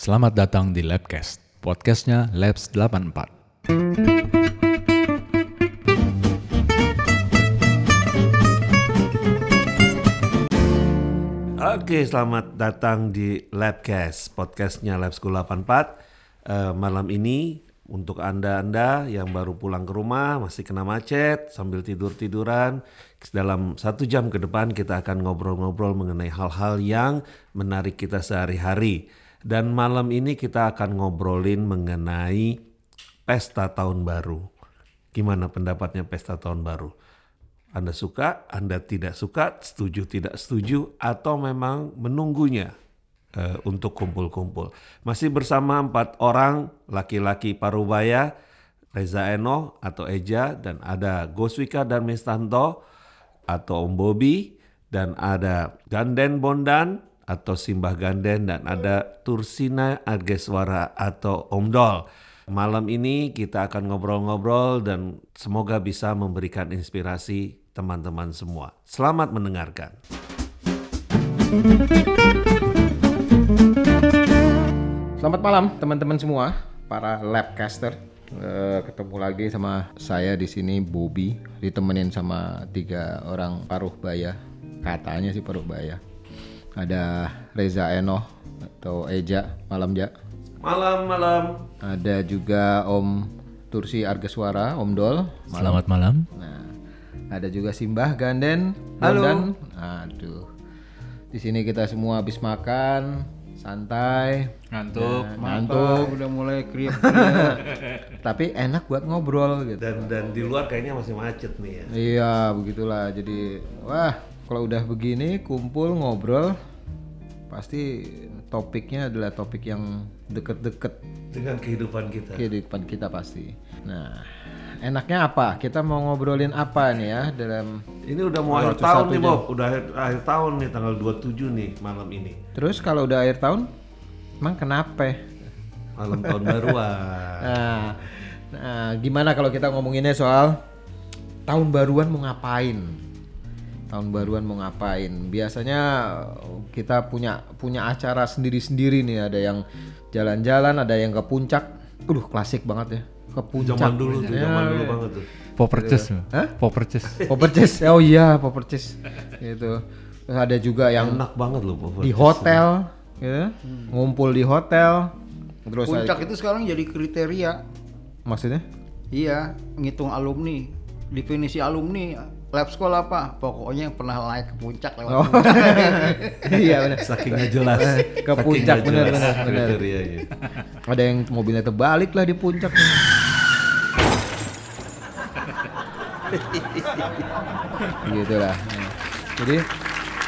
Selamat datang di Labcast, podcastnya Labs 84. Oke, selamat datang di Labcast, podcastnya Lab School 84. Eh, malam ini untuk anda-anda yang baru pulang ke rumah, masih kena macet, sambil tidur-tiduran, dalam satu jam ke depan kita akan ngobrol-ngobrol mengenai hal-hal yang menarik kita sehari-hari. Dan malam ini kita akan ngobrolin mengenai pesta tahun baru. Gimana pendapatnya pesta tahun baru? Anda suka, Anda tidak suka, setuju tidak setuju, atau memang menunggunya eh, untuk kumpul-kumpul. Masih bersama empat orang laki-laki parubaya, Reza Eno atau Eja, dan ada Goswika dan Mistanto atau Om Bobi, dan ada Ganden Bondan atau Simbah Ganden, dan ada Tursina Argeswara atau Om Dol. Malam ini kita akan ngobrol-ngobrol dan semoga bisa memberikan inspirasi teman-teman semua. Selamat mendengarkan. Selamat malam teman-teman semua, para labcaster. Eh, ketemu lagi sama saya di sini Bobby, ditemenin sama tiga orang paruh baya. Katanya sih paruh baya. Ada Reza Eno atau Eja, malam Ja. Malam-malam. Ada juga Om Tursi Argeswara, Om Dol. Selamat malam. Nah, ada juga Simbah Ganden. Halo. Aduh. Di sini kita semua habis makan, santai, Ngantuk. ngantuk. udah mulai kriuk Tapi enak buat ngobrol gitu. Dan dan di luar kayaknya masih macet nih ya. Iya, begitulah. Jadi, wah, kalau udah begini kumpul ngobrol pasti topiknya adalah topik yang deket-deket Dengan kehidupan kita. kehidupan kita pasti. Nah, enaknya apa? Kita mau ngobrolin apa nih ya dalam Ini udah mau akhir tahun nih. Bob, udah akhir, akhir tahun nih tanggal 27 nih malam ini. Terus kalau udah akhir tahun, emang kenapa? Malam tahun baruan. Nah, nah, gimana kalau kita ngomonginnya soal tahun baruan mau ngapain? Tahun baruan mau ngapain? Biasanya kita punya punya acara sendiri-sendiri nih. Ada yang jalan-jalan, ada yang ke puncak. Aduh, klasik banget ya. Ke puncak. Zaman dulu tuh, Ya, zaman dulu banget tuh. Poperces. Hah? Poperces. Poperces. Oh iya, Poperces. Gitu. Terus ada juga yang Enak banget loh di hotel, gitu. Ngumpul di hotel. Terus ada- puncak itu sekarang jadi kriteria maksudnya? iya ngitung alumni definisi alumni lab school apa pokoknya yang pernah naik ke puncak lewat Oh. puncak. iya benar. Saking nggak jelas. Ke Saking puncak, bener, jelas bener, bener. kriterianya. Ada yang mobilnya terbalik lah di puncak. gitu lah. Jadi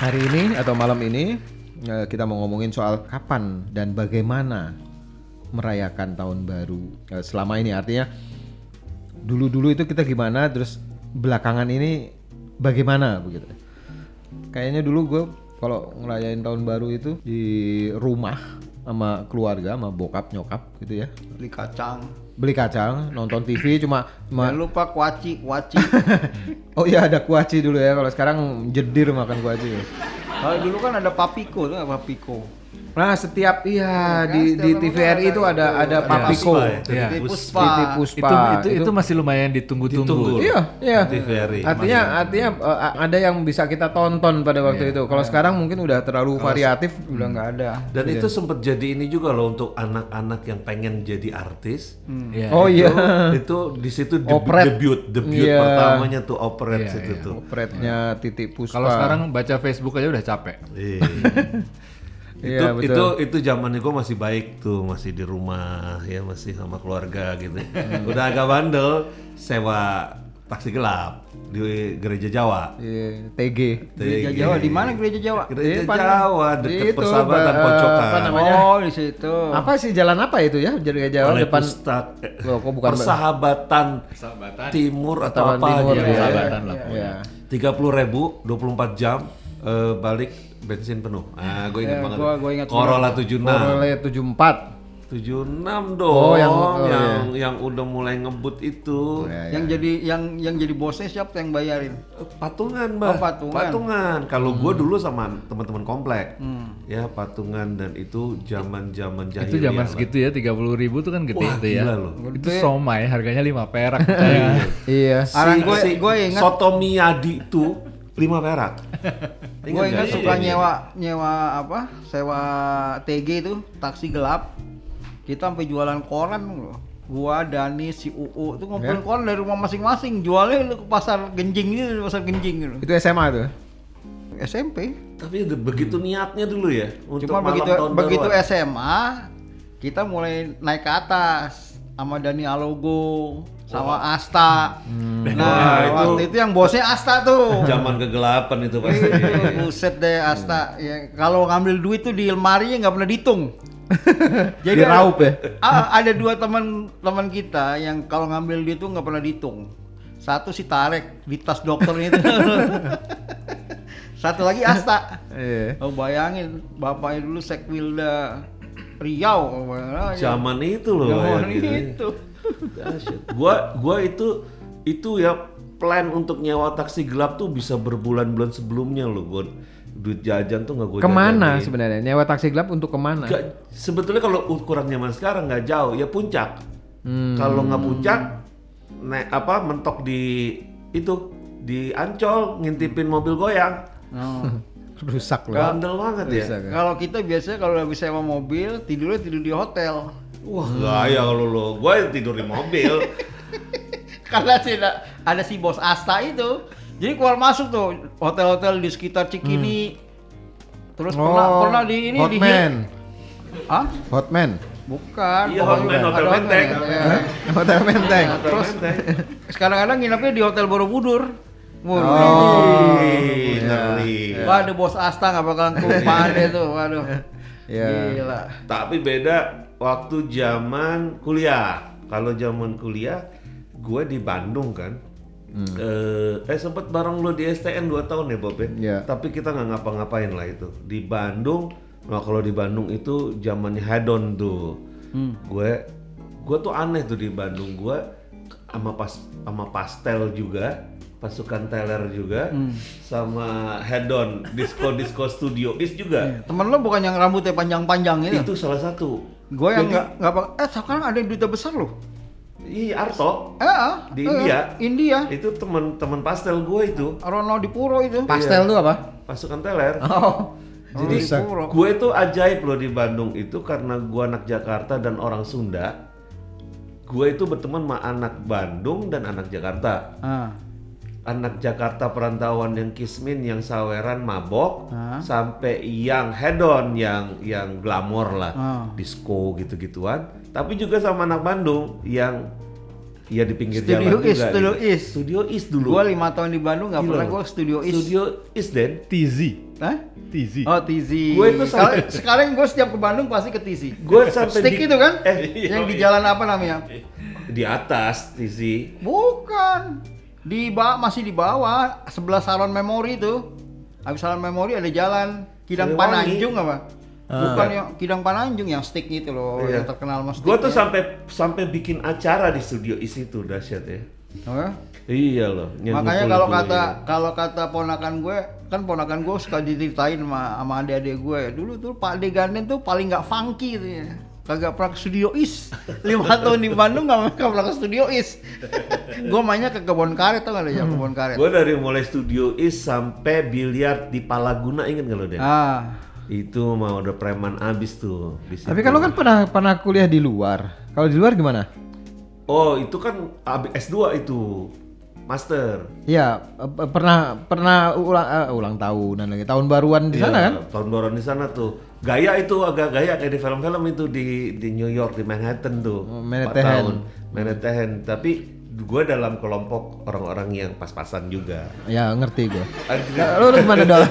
hari ini atau malam ini eh, kita mau ngomongin soal kapan dan bagaimana merayakan tahun baru Eh, selama ini artinya dulu-dulu itu kita gimana terus belakangan ini bagaimana begitu. Kayaknya dulu gue kalau ngerayain tahun baru itu di rumah sama keluarga sama bokap nyokap gitu ya. Beli kacang. Beli kacang nonton TV cuma cuma jangan lupa kuaci kuaci. Oh iya ada kuaci dulu ya. Kalau sekarang jedir makan kuaci. Kalau dulu kan ada papiko tuh papiko nah setiap iya di di TVRI itu ada ada papiko ya, Iya. di Pus- puspa Titi Puspa Itu, itu itu masih lumayan ditunggu-tunggu. Ditunggu. Iya, iya. TVRI. Artinya artinya eh, ada yang bisa kita tonton pada waktu itu. Kalau sekarang mungkin udah terlalu variatif. udah nggak ada Dan itu sempat jadi ini juga loh untuk anak-anak yang pengen jadi artis. Iya. Oh iya. Itu di situ Operet. debut debut Iya. pertamanya tuh operet Iya, situ iya. tuh. Opretnya Titi Puspa. Kalau sekarang baca Facebook aja udah capek. Iya. itu Iya, itu betul. itu zamannya gue masih baik tuh masih di rumah ya masih sama keluarga gitu udah agak bandel sewa taksi gelap di gereja Jawa Iya, TG. gereja Jawa di mana gereja Jawa gereja Di Pan- Jawa di dekat itu, persahabatan Ba- pojokan apa namanya? oh di situ Apa sih jalan apa itu ya? Jadi Jawa Balai depan Pusat, eh, Loh, kok bukan- persahabatan Persahabatan. timur atau apa Timur gitu ya. Persahabatan lah Iya. tiga puluh ribu 24 jam eh, balik bensin penuh ah gue ingat Ya, banget gua- gua ingat Corolla 76 Corolla 74. 76 dong. Oh, yang yang- oh, yang, yang udah mulai ngebut itu. Ya, ya. Yang jadi yang yang jadi bosnya siapa yang bayarin? Patungan, Mbak. Oh, patungan. Kalau Hmm. gue dulu sama teman-teman komplek. Ya, patungan dan itu zaman-zaman jahiliyah. Itu zaman segitu ya, 30 ribu tuh kan gede Wah, tuh ya. loh. Itu somai harganya 5 perak. Iya. Orang Si- gue si gue ingat Soto Miyadi tuh 5 perak. gue ingat suka Iya, iya. nyewa nyewa apa? Sewa TG itu taksi gelap. Kita sampai jualan koran loh. Gua, Dani, si UU tuh ngumpulin Ya. koran dari rumah masing-masing. Jualnya ke pasar Genjing gitu, pasar Genjing gitu. Itu SMA tuh. SMP. Tapi begitu niatnya dulu ya untuk Cuma malam begitu tahun begitu baruan. SMA kita mulai naik ke atas sama Dani Alogo sama Asta. Nah, Wah, itu- waktu itu yang bosnya Asta tuh. zaman kegelapan itu pasti. Buset deh Asta. Ya, kalau ngambil duit tuh di lemari nggak pernah dihitung. Jadi Diraup ya? Ah, ada dua teman teman kita yang kalau ngambil duit tuh nggak pernah dihitung. Satu si Tarek di tas dokter itu. Satu lagi Asta. Iya. Oh bayangin bapaknya dulu Sekwilda Riau. Oh. Zaman itu loh. Zaman ya, gitu. itu. Gua gua itu itu ya plan untuk nyewa taksi gelap tuh bisa berbulan-bulan sebelumnya loh gua duit jajan tuh nggak gue Ke mana sebenarnya? Nyewa taksi gelap untuk ke mana? sebetulnya kalau ukuran zaman sekarang nggak jauh ya puncak Hmm. kalau nggak puncak naik apa mentok di itu di ancol ngintipin mobil goyang Oh. Rusak loh. bandel banget ya Rusak. Kalau kita biasanya kalau habis sewa mobil tidurnya tidur di hotel. Wah gaya kalau lo gue tidur di mobil Karena sih ada, ada si bos Asta itu. Jadi keluar masuk tuh hotel-hotel di sekitar Cikini. Terus pernah Oh, pernah di ini di Hotman. Hah? Hotman. Bukan. Iya, Hotman, Hotel Menteng. ya. Hotel Menteng. Terus sekarang kadang nginepnya di hotel Borobudur. Wah, Oh. Ih, iya. ngeri. Wah, ada bos Asta nggak bakalan kelupaan deh tuh. Waduh. Iya. Gila. Tapi beda waktu zaman kuliah. Kalau zaman kuliah, gue di Bandung kan. Eh, eh sempet bareng lo di STN 2 tahun ya Bob ya. Iya. Tapi kita nggak ngapa-ngapain lah itu. Di Bandung, nah kalau di Bandung itu zamannya hedon tuh. Gue, gue tuh aneh tuh di Bandung. Gue sama pas sama pastel juga, pasukan teler juga, sama hedon, disco disco studio is juga. Temen lo bukan yang rambutnya panjang-panjang itu? Itu salah satu. Gue yang nggak nggak eh sekarang ada yang duta besar loh. Iya Arto Eh, ah, di eh, India. India. Itu teman-teman pastel gue itu Rono Dipuro itu. Pastel tuh apa? pasukan teler. Oh. Jadi. Dipuro. gue itu ajaib loh di Bandung itu karena gue anak Jakarta dan orang Sunda. Gue itu berteman sama anak Bandung dan anak Jakarta. Ah. Anak Jakarta perantauan yang kismin, yang saweran, mabok, Hah? sampai yang hedon, yang yang glamor lah, Ah. disco gitu-gituan. Tapi juga sama anak Bandung yang ya di pinggir Studio jalan East, juga. Studio gitu. East. Studio East dulu. Gua lima tahun di Bandung nggak pernah gua studio East. Studio East Den. TZ. Hah? TZ. Oh TZ. Gua itu sampai- sekarang gue setiap ke Bandung pasti ke TZ. Gue sampai Stick di, itu kan? Eh, yang di jalan apa namanya? di atas TZ. Bukan. Di bawah masih di bawah sebelah salon memori itu. Habis salon memori ada jalan Kidang. Pananjung apa? Bukan yang Kidang Pananjung yang stick itu loh, Iya. yang terkenal mas. Gue tuh sampai sampai bikin acara di studio East itu dahsyat ya. Iya loh. Makanya kalau kata iya. kalau kata ponakan gue, kan ponakan gue suka diceritain sama, sama adik-adik gue. Dulu tuh Pak De Ganden tuh paling nggak funky tuh ya. Kagak pernah ke studio is. Lima tahun di Bandung nggak nggak pernah ke studio is. gue mainnya ke kebun karet tau gak lo ya kebun karet. Gue dari mulai studio East sampai biliar di Palaguna inget gak lo deh? Ah, Itu mau udah preman abis tuh di situ. Tapi kalau kan pernah pernah kuliah di luar. Kalau di luar gimana? Oh itu kan ab- S2 itu master. Iya, pernah pernah ulang eh, ulang tahunan lagi, tahun baruan di sana Iya, kan? Tahun baruan di sana tuh. Gaya itu agak gaya kayak di film-film itu di di New York di Manhattan tuh. Oh, Manhattan. tahun. Manhattan. Tapi gue dalam kelompok orang-orang yang pas-pasan juga. Ya ngerti gue. Anjir. Lu, lu gimana dong?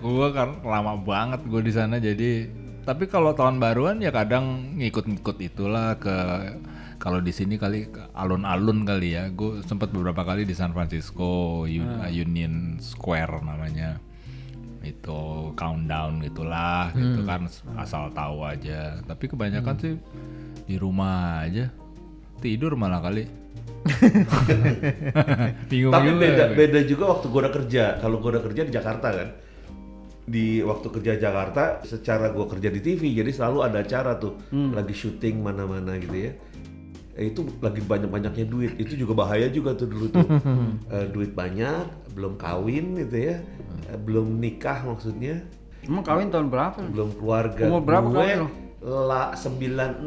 Gue kan lama banget gue di sana jadi tapi kalau tahun baruan ya kadang ngikut-ngikut itulah ke kalau di sini kali alun-alun kali ya. Gue sempat beberapa kali di San Francisco U- Union Square namanya. itu countdown gitulah gitu kan asal tahu aja. Tapi kebanyakan sih di rumah aja tidur malah kali. Bingung Tapi juga. beda beda juga waktu gua udah kerja. Kalau gua udah kerja di Jakarta kan. Di waktu kerja Jakarta, secara gua kerja di TV, jadi selalu ada acara tuh, lagi syuting mana-mana gitu ya. Eh, itu lagi banyak-banyaknya duit. Itu juga bahaya juga tuh dulu tuh. Eh, duit banyak, belum kawin gitu ya. Eh, belum nikah maksudnya, Emang kawin tahun berapa? belum keluarga. Umur berapa gue kawin lo? La 96.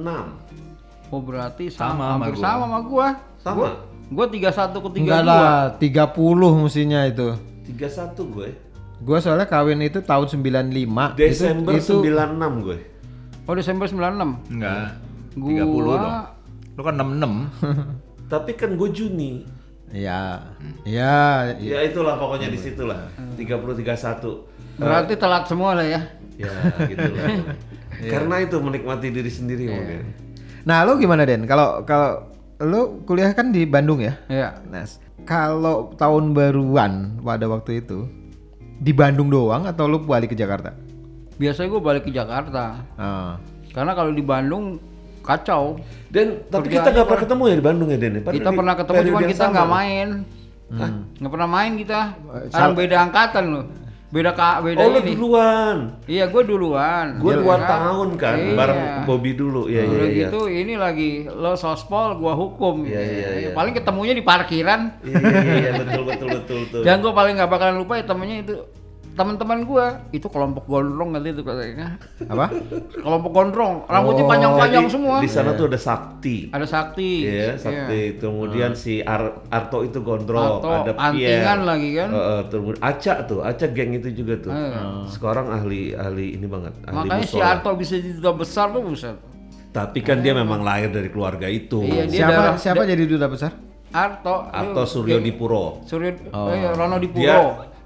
Oh berarti Sama sama, hampir sama gua. sama sama gua. Sama. Gua, gua 31 ke 32. Enggak lah, 30 mestinya itu. 31 gue. Gua soalnya kawin itu tahun 95. Desember itu, itu 96 gue. Oh Desember 96. Enggak. Gua 30 dong. Lu kan 66. Tapi kan gue Juni. Ya. Ya, Ya itulah pokoknya di situlah. 30 31. Berarti telat semua lah ya. Ya gitulah. Karena itu menikmati diri sendiri mungkin. Nah, lu gimana Den? Kalau kalau lu kuliah kan di Bandung ya? Iya. Nah, kalau tahun baruan pada waktu itu di Bandung doang atau lu balik ke Jakarta? Biasanya gua balik ke Jakarta. Ah. Karena kalau di Bandung kacau. Dan tapi kita nggak pernah ketemu ya di Bandung ya Den? ya? Padahal Kita di pernah ketemu cuma kita nggak main. Nggak pernah main kita. Sekarang beda angkatan loh. Beda kak, beda Oh ini. duluan. Iya, gue duluan. Gue Iya dua kan? tahun kan Iya. bareng Bobby dulu. Iya iya Udah iya. gitu ini lagi lo sospol gua hukum. Iya, iya, iya. Paling ketemunya di parkiran. Iya iya iya betul betul betul betul. Dan gua paling nggak bakalan lupa ya temennya itu teman-teman gua itu kelompok gondrong kali itu katanya. Apa? Kelompok gondrong, rambutnya Oh, panjang-panjang semua. Di sana tuh ada Sakti. Ada sakti. Iya, Sakti. Kemudian si Ar- Arto itu gondrong, Arto, ada antingan Pierre. lagi kan. Heeh, terus Aca tuh, Aca geng itu juga tuh. Iya. Sekarang ahli ahli ini banget, ahli Makanya si musola. Arto bisa jadi duta besar tuh buset. Tapi kan dia memang lahir dari keluarga itu. Iya, dia siapa darah- siapa jadi duta besar? Arto. Arto Suryo Dipuro. Suryo eh, Rono Dipuro. Dia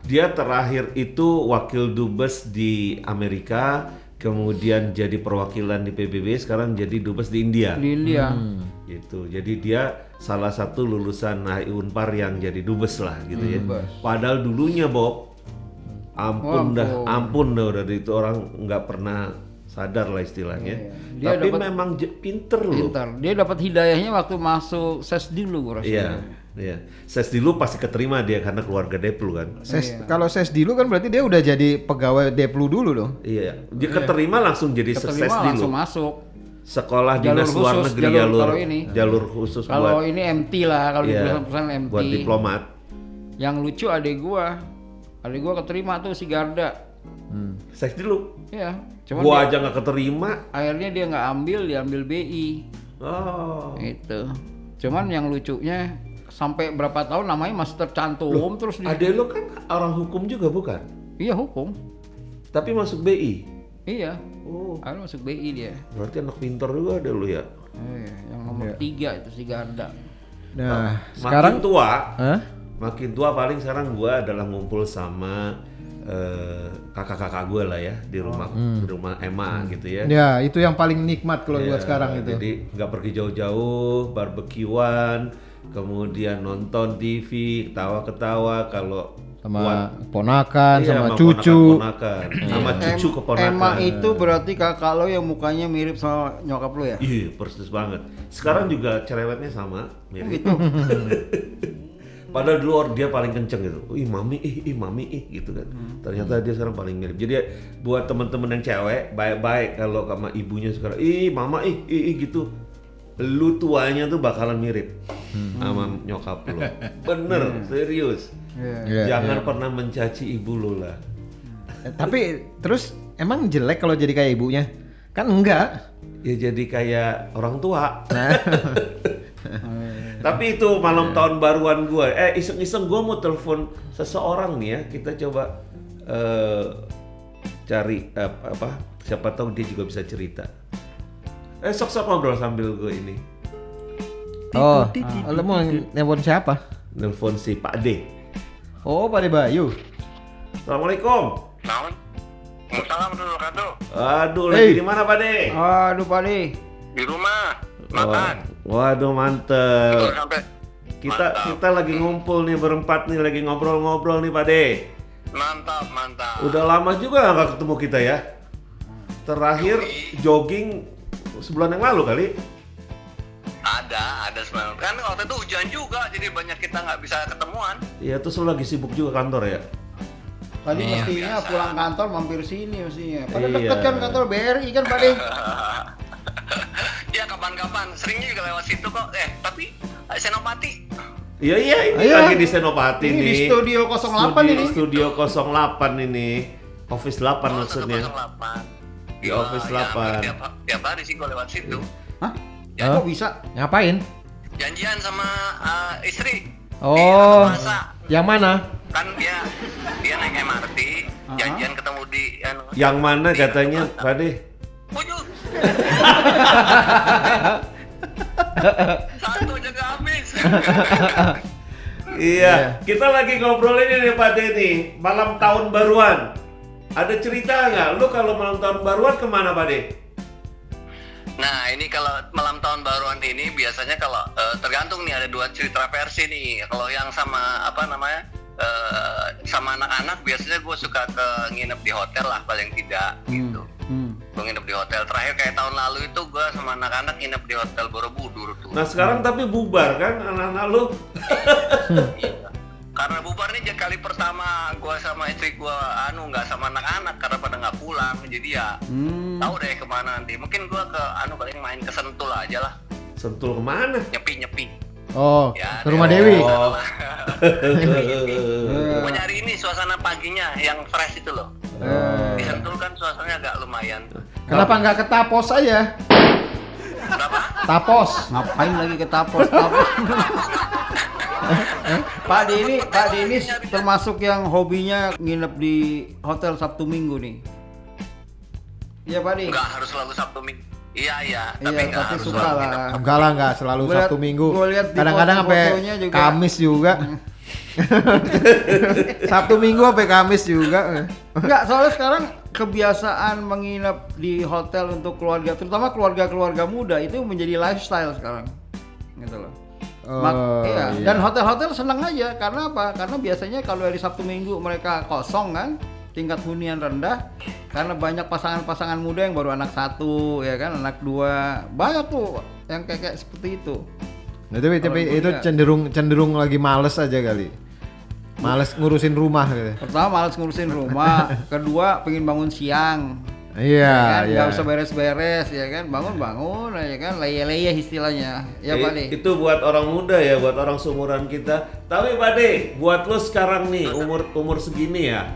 dia terakhir itu wakil dubes di Amerika, kemudian jadi perwakilan di PBB, sekarang jadi dubes di India. di India. gitu. Jadi dia salah satu lulusan HI Unpar yang jadi dubes lah gitu ya. Padahal dulunya Bob ampun dah ampun. dah udah. Itu orang nggak pernah sadar lah istilahnya. Dia tapi dapat- memang pinter loh. Pintar. Dia dapat hidayahnya waktu masuk ses dulu gua rasa. iya iya ses dulu pasti keterima dia karena keluarga Deplu kan Ses, Kalau ses dulu kan berarti dia udah jadi pegawai Deplu dulu dong. iya dia keterima langsung jadi ses Keterima dulu langsung masuk. sekolah Jalur dinas luar khusus, negeri jalur- jalur kalau ini. jalur khusus Kalau buat ini MT lah, kalau di iya, perusahaan-perusahaan MT. buat diplomat Yang lucu adik gua. Adik gua keterima tuh si Garda. ses dulu Iya. Cuman gua dia- aja nggak keterima akhirnya dia nggak ambil, dia ambil BI. oh Itu. Cuman yang lucunya sampai berapa tahun namanya masih tercantum terus di Ade lo kan orang hukum juga bukan? Iya hukum. Tapi masuk BI. Iya. Oh, Akhirnya masuk BI dia. berarti anak pintar juga ada lo ya. Eh, yang nomor tiga itu si Garda. Nah, Makin sekarang tua, Hah? makin tua paling sekarang gua adalah ngumpul sama eh, kakak-kakak gue lah ya di rumah di rumah Emma gitu ya. ya itu yang paling nikmat kalau Ya, buat sekarang itu. Jadi nggak pergi jauh-jauh, barbekyuan, kemudian nonton TV, ketawa-ketawa kalau sama ponakan, Iya, sama sama cucu. ponakan-ponakan, sama cucu keponakan. Emma itu berarti kakak lo yang mukanya mirip sama nyokap lo ya? Iya, persis banget. Sekarang juga cerewetnya sama, mirip. Gitu. Padahal dulu or- dia paling kenceng gitu. Ih mami, ih, ih mami, ih gitu kan. Hmm. Ternyata dia sekarang paling mirip. Jadi buat teman-teman yang cewek, baik-baik kalau sama ibunya sekarang, ih mama, ih, ih, ih gitu. Lu tuanya tuh bakalan mirip Hmm. sama nyokap lu. Bener, serius. Iya. Iya, Jangan pernah mencaci ibu lu lah. Eh, Tapi terus emang jelek kalau jadi kayak ibunya? Kan enggak. Ya jadi kayak orang tua. Nah, Tapi itu malam tahun baruan gue. Eh iseng-iseng gue mau telepon seseorang nih ya. Kita coba eh, cari eh, apa? Siapa tahu dia juga bisa cerita. Eh sok-sok ngobrol sambil gue ini. oh, lo mau nelpon siapa? Nelfon si Pak D. Oh, Pak De Bayu. Assalamualaikum. Naon? Salam dulu kado Aduh, lagi di mana Pak D? Aduh Pak De. di rumah makan. Oh, waduh mantep. Sampai Kita kita lagi ngumpul nih berempat nih lagi ngobrol-ngobrol nih Pak De. Mantap, mantap. Udah lama juga nggak ketemu kita ya. Terakhir jogging sebulan yang lalu kali. Ada, ada sebenarnya. Kan waktu itu hujan juga, jadi banyak kita nggak bisa ketemuan. Iya terus lu lagi sibuk juga kantor ya. Tadi Iya. mestinya Biasa. pulang kantor mampir sini mestinya. Pada Iya. deket kan kantor BRI kan Pak De. ya kapan-kapan, seringnya juga lewat situ kok. Eh, tapi eh, Senopati. Iya iya ini Ayo. lagi di Senopati Ini nih. di studio 08 Studio- ini. Studio 08 ini. Office 8 Oh, maksudnya. 108. Di Wah, Office ya, 8. Tiap, tiap hari sih gue lewat situ. Hah? Hah? Kok bisa? Ngapain? Janjian sama eh, istri. Oh. Di. Yang mana? kan dia dia naik MRT, Aha. janjian ketemu di anu, Yang mana di katanya. Pak De? Satu aja gak habis. Iya, kita lagi ngobrolin ini Pak De nih, malam tahun baruan. Ada cerita nggak? Lu kalau malam tahun baruan ke mana Pak De? Nah ini kalau malam tahun baruan ini biasanya kalau eh, tergantung nih ada dua cerita versi nih. Kalau yang sama apa namanya eh, sama anak-anak biasanya gue suka ke nginep di hotel lah paling tidak gitu. Hmm. Gue nginep di hotel. Terakhir kayak tahun lalu itu gue sama anak-anak nginep di hotel Borobudur tuh. Nah sekarang tapi bubar kan anak-anak lu? Iya. Karena bubar nih jadi kali pertama gue sama istri gue anu nggak sama anak-anak karena pada nggak pulang. Jadi ya Hmm. tahu deh ke mana nanti. Mungkin gue ke anu paling main ke Sentul aja lah. Sentul ke mana? Nyepi nyepi. Oh, Ya, ke rumah. Dewi. Oh. Mau nyari ini suasana paginya yang fresh itu loh. Di Sentul kan suasananya agak lumayan. Kenapa nggak ke Tapos aja? Berapa? Tapos. Ngapain lagi ke Tapos? Tapos. Pak De ini, Pak De ini termasuk yang hobinya nginep di hotel Sabtu Minggu nih. Iya Pak De. Enggak harus selalu Sabtu Minggu. Iya iya, tapi Iya, enggak tapi harus suka selalu lah. Enggak lah, enggak selalu Gua liat- Sabtu Minggu. Kadang-kadang sampai juga. Kamis juga. Sabtu Minggu sampai Kamis juga. Enggak, soalnya sekarang kebiasaan menginap di hotel untuk keluarga, terutama keluarga-keluarga muda itu menjadi lifestyle sekarang. Gitu loh. Mak- Oh, iya. iya. Dan hotel-hotel senang aja karena apa? Karena biasanya kalau hari Sabtu Minggu mereka kosong kan, tingkat hunian rendah karena banyak pasangan-pasangan muda yang baru anak satu ya kan, anak dua. Banyak tuh yang kayak, kayak seperti itu. Nah, tapi, tapi itu cenderung cenderung lagi males aja kali. Males ngurusin rumah gitu. Pertama malas ngurusin rumah, kedua pengen bangun siang. Iya, ya kan? iya. Nggak usah beres-beres ya kan, bangun-bangun ya kan, leye-leye istilahnya. Ya Eh, Pak De. Itu buat orang muda ya, buat orang seumuran kita. Tapi Pak De, buat lu sekarang nih umur umur segini ya,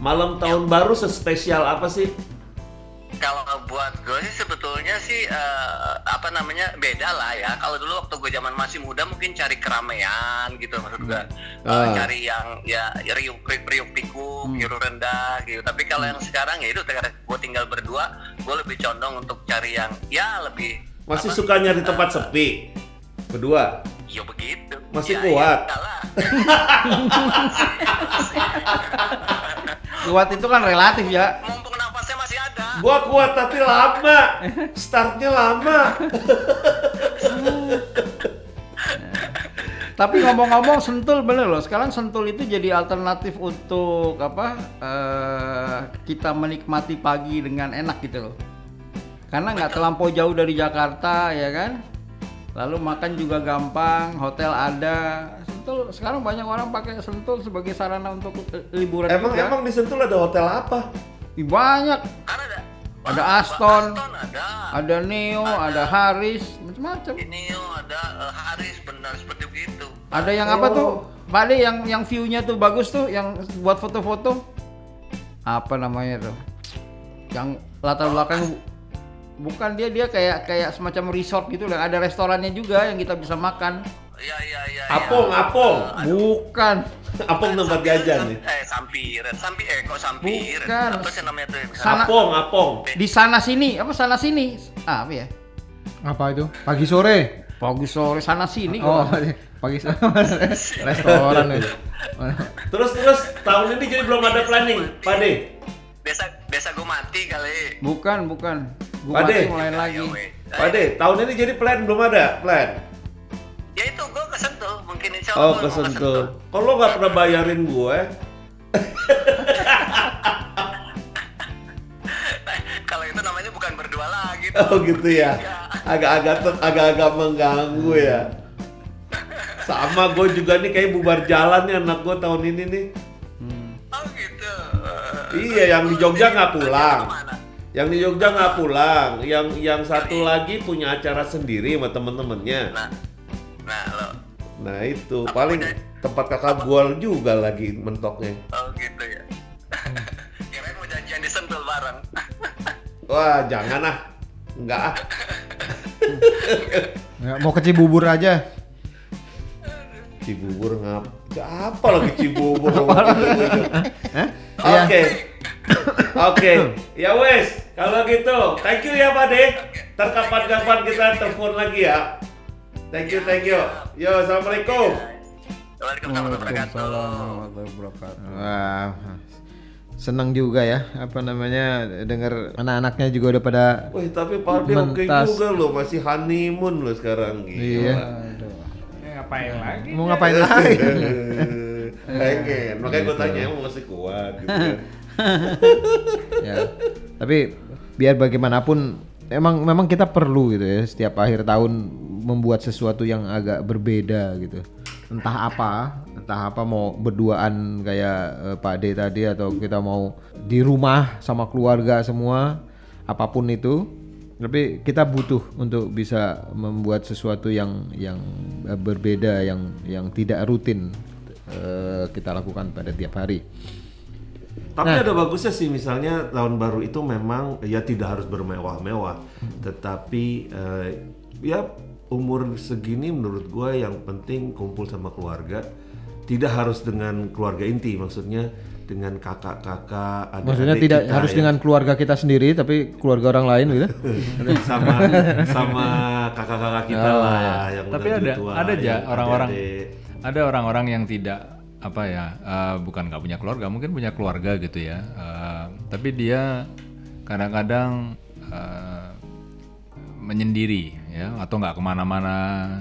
malam tahun baru sespesial apa sih? Kalau buat gue sih sebetulnya sih eh, apa namanya beda lah ya. Kalau dulu waktu gue zaman masih muda mungkin cari keramaian gitu maksud gue. Eh, Ah. cari yang ya riuk riuk, riuk pikuk, biru rendah gitu. Tapi kalau yang sekarang ya itu karena gue tinggal berdua, gue lebih condong untuk cari yang ya lebih Masih apa, suka nyari tempat sepi? Berdua. Ya begitu. Masih Ya, kuat? Ya. Kuat itu kan relatif ya. Mumpung nafasnya masih ada. Gua kuat tapi lama. Startnya lama. Tapi ngomong-ngomong Sentul bener loh. Sekarang Sentul itu jadi alternatif untuk apa? eh, kita menikmati pagi dengan enak gitu loh. Karena nggak terlampau jauh dari Jakarta ya kan. Lalu makan juga gampang, hotel ada. Sentul sekarang banyak orang pakai Sentul sebagai sarana untuk liburan Emang juga. emang di Sentul ada hotel apa? Ih, banyak. Kan ada. Ada Aston. Aston ada. Ada Neo, ada Haris, macam-macam. Ini oh, ada eh, Haris benar seperti begitu. Ada yang apa tuh? Pak De yang yang view-nya tuh bagus tuh yang buat foto-foto. Apa namanya tuh? Yang latar belakang bukan dia dia kayak kayak semacam resort gitu lah. Ada restorannya juga yang kita bisa makan. Iya iya iya. Apong, iya. apong. Bukan. Apong tempat jajan nih. Eh sampiran, sampi eh kok sampiran? Bukan. Apa sih namanya tuh? Sana- Apong, apong. Di sana sini, apa sana sini? Ah, apa ya? Apa itu? Pagi sore. Pagi sore sana sini Oh, kok. pagi sore. Restoran itu. Terus terus tahun ini jadi belum ada planning, Pak De. Biasa biasa gue mati kali. Bukan, bukan. Gua Pade. mulai lagi. Ya, Pade, tahun ini jadi plan belum ada plan. Ya itu gue kesentuh, mungkin insya oh, Allah. Oh kesentuh. Kalau lo nggak pernah bayarin gue. Kalau itu namanya bukan berdua lagi. Oh gitu ya. Iya. Agak-agak agak-agak mengganggu ya. Sama gue juga nih kayak bubar jalan nih anak gue tahun ini nih. Hmm. Oh gitu. Iya, yang di Jogja nggak pulang yang di Jogja nggak pulang. Yang yang satu lagi punya acara sendiri sama temen-temennya. Nah, nah lo. Nah itu paling tempat kakak gua juga lagi mentoknya. Oh gitu ya. Kirain mau janjian di Sentul bareng. Wah jangan ah, enggak ah. Nggak, mau ke Cibubur aja. Cibubur ngap. Apa lagi Cibubur? Oke. Iya. Oke. Ya wes, kalau gitu, thank you ya Pak De. Ntar kapan-kapan kita telepon lagi ya. Thank you, thank you. Yo, assalamualaikum. Waalaikumsalam warahmatullahi wabarakatuh. Wah, senang juga ya apa namanya dengar anak-anaknya juga udah pada Wih, tapi Pak De oke Mentas. juga loh, masih honeymoon loh sekarang. iya ngapain lagi? mau ngapain lagi Pengen, makanya gue tanya emang masih kuat gitu kan. ya. Tapi biar bagaimanapun emang memang kita perlu gitu ya setiap akhir tahun membuat sesuatu yang agak berbeda gitu. Entah apa entah apa mau berduaan kayak eh, Pak D tadi atau kita mau di rumah sama keluarga semua apa pun itu. Tapi kita butuh untuk bisa membuat sesuatu yang yang eh, berbeda yang yang tidak rutin eh, kita lakukan pada tiap hari Tapi ada bagusnya sih misalnya tahun baru itu memang ya tidak harus bermewah-mewah, tetapi eh, ya umur segini menurut gue yang penting kumpul sama keluarga, tidak harus dengan keluarga inti, maksudnya dengan kakak-kakak, adik-adik Maksudnya tidak kita harus ya. dengan keluarga kita sendiri tapi keluarga orang lain gitu. sama sama kakak-kakak kita Oh, lah yang Tapi udah ada tua, ada aja yang orang-orang ada orang-orang yang tidak apa ya eh, bukan nggak punya keluarga mungkin punya keluarga gitu ya eh, tapi dia kadang-kadang eh, menyendiri ya atau nggak ke mana-mana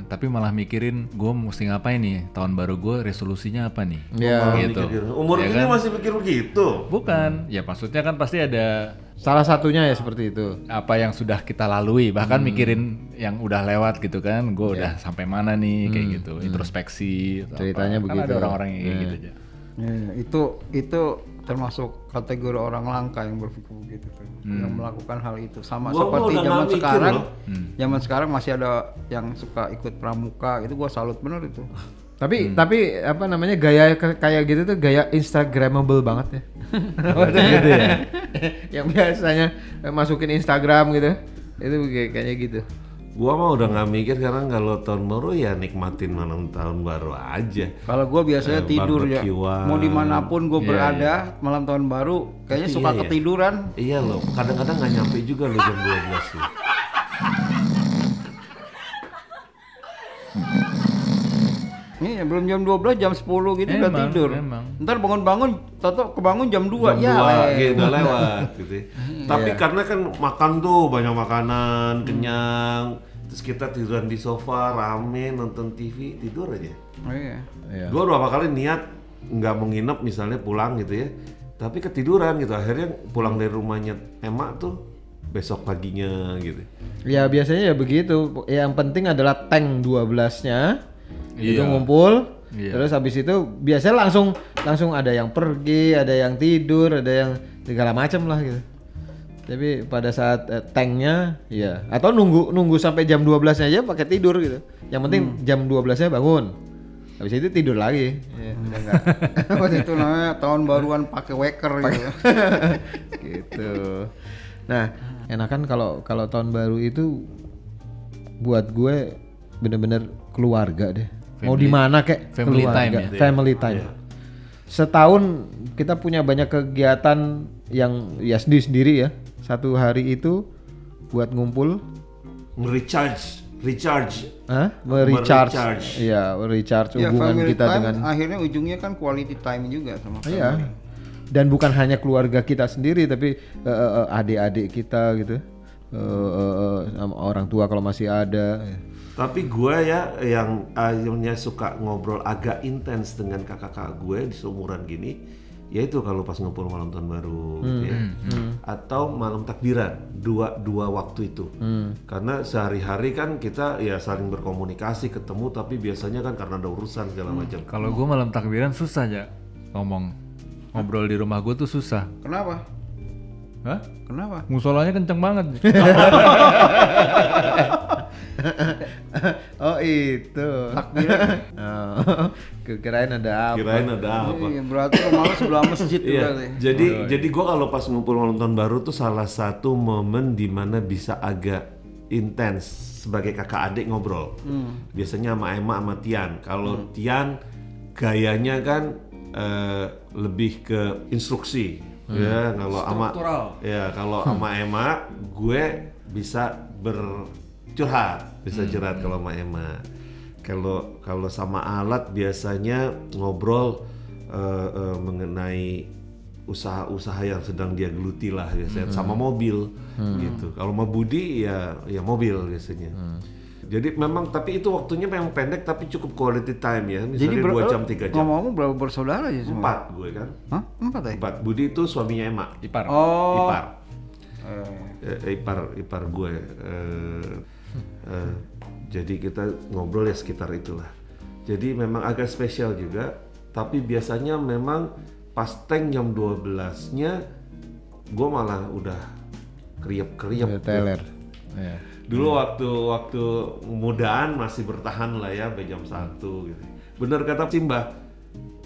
tapi malah mikirin gue mesti ngapain nih tahun baru gue resolusinya apa nih Ya. gitu Mikir, umur Ya ini kan? masih pikir begitu. bukan ya maksudnya kan pasti ada Salah satunya ya seperti itu. apa yang sudah kita lalui bahkan mikirin yang udah lewat gitu kan gue udah sampai mana nih kayak gitu introspeksi atau Ceritanya apa. kan begitu. ada orang-orang yang kayak gitu aja Ya, ya, itu itu termasuk kategori orang langka yang berpikir begitu tuh, yang melakukan hal itu sama Gua- gua seperti udah zaman sekarang. loh. Zaman sekarang masih ada yang suka ikut pramuka, itu gua salut bener itu. Tapi tapi apa namanya gaya kayak gitu tuh gaya instagramable banget ya. gitu ya. yang biasanya masukin Instagram gitu. Itu kayak kayaknya gitu. Gua mah udah nggak mikir sekarang kalau tahun baru ya nikmatin malam tahun baru aja. Kalau gua biasanya Eh, tidur ya, mau di mana pun gua Iya, berada malam tahun baru, kayaknya Tapi suka iya ya. ketiduran. Iya loh, kadang-kadang nggak nyampe juga loh jam 12 loh. Iya, belum jam 12, jam 10 gitu udah Emang, tidur. emang. Ntar bangun-bangun, toto kebangun jam 2. Jam ya, dua, lewat. gitu, udah lewat gitu. ya. Tapi karena kan makan tuh banyak makanan, kenyang, terus kita tiduran di sofa, rame, nonton TV, tidur aja. Oh, iya. Iya. Gua berapa kali niat nggak mau nginep misalnya pulang gitu ya, tapi ketiduran gitu. Akhirnya pulang dari rumahnya emak tuh besok paginya gitu. Ya biasanya ya begitu. Yang penting adalah tank 12-nya. Itu Iya. ngumpul. Iya. Terus habis itu biasanya langsung langsung ada yang pergi, ada yang tidur, ada yang segala macam lah gitu. Tapi pada saat eh, tanknya ya atau nunggu nunggu sampai jam 12-nya aja pakai tidur gitu. Yang penting jam 12-nya bangun. Habis itu tidur lagi. Ya, itu namanya tahun baruan pakai waker gitu. gitu. Nah, enakan kalau kalau tahun baru itu buat gue bener-bener keluarga deh. Mau di mana kek family keluarga. time ya? Family time. Setahun kita punya banyak kegiatan yang ya sendiri sendiri ya. Satu hari itu buat ngumpul, Recharge, recharge. Hah? recharge, Merecharge. iya, recharge ya, hubungan family kita time dengan akhirnya ujungnya kan quality time juga sama family. Iya. Dan bukan hanya keluarga kita sendiri, tapi eh, eh, eh, adik-adik kita gitu, Eh, eh, eh, sama orang tua kalau masih ada. Tapi gue ya yang akhirnya suka ngobrol agak intens dengan kakak-kakak gue di seumuran gini, ya itu kalau pas ngumpul malam tahun baru gitu ya. atau malam takbiran dua dua waktu itu karena sehari-hari kan kita ya saling berkomunikasi ketemu tapi biasanya kan karena ada urusan segala macam Kalau gue malam takbiran susah ya ngomong. Ngobrol di rumah gue tuh susah. Kenapa? Hah? Kenapa? Musolanya kenceng banget. oh itu. Takbiran. Oh, kirain ada apa? kirain ada apa Iya, berarti rumah lu sebelah masjid tuh Iya, berarti. jadi jadi gua kalau pas ngumpul malam tahun baru tuh salah satu momen di mana bisa agak intens sebagai kakak adik ngobrol. Biasanya sama Emma sama Tian. Kalau Tian gayanya kan eh, lebih ke instruksi, ya. Kalau sama ya kalau sama Emma gue bisa bercurhat, bisa curhat kalau sama Emma. Kalau kalau sama alat biasanya ngobrol eh, eh, mengenai usaha-usaha yang sedang dia geluti lah biasanya sama mobil gitu. Kalau sama Budi ya ya mobil biasanya. Jadi memang tapi itu waktunya memang pendek tapi cukup quality time ya. Misalnya ber- dua jam tiga jam. Ngomong-ngomong berapa bersaudara ya semua? Empat gue kan. Hah? Empat ya? Empat. Budi itu suaminya Emma. Ipar. Oh. Ipar. Eh, Eh, ipar ipar gue. Eh, eh, jadi kita ngobrol ya sekitar itulah. Jadi memang agak spesial juga. Tapi biasanya memang pas tank jam 12-nya gue malah udah kriep-kriep. Teler. Iya. Dulu waktu waktu mudaan masih bertahan lah ya sampai jam 1 gitu. Bener kata Simba,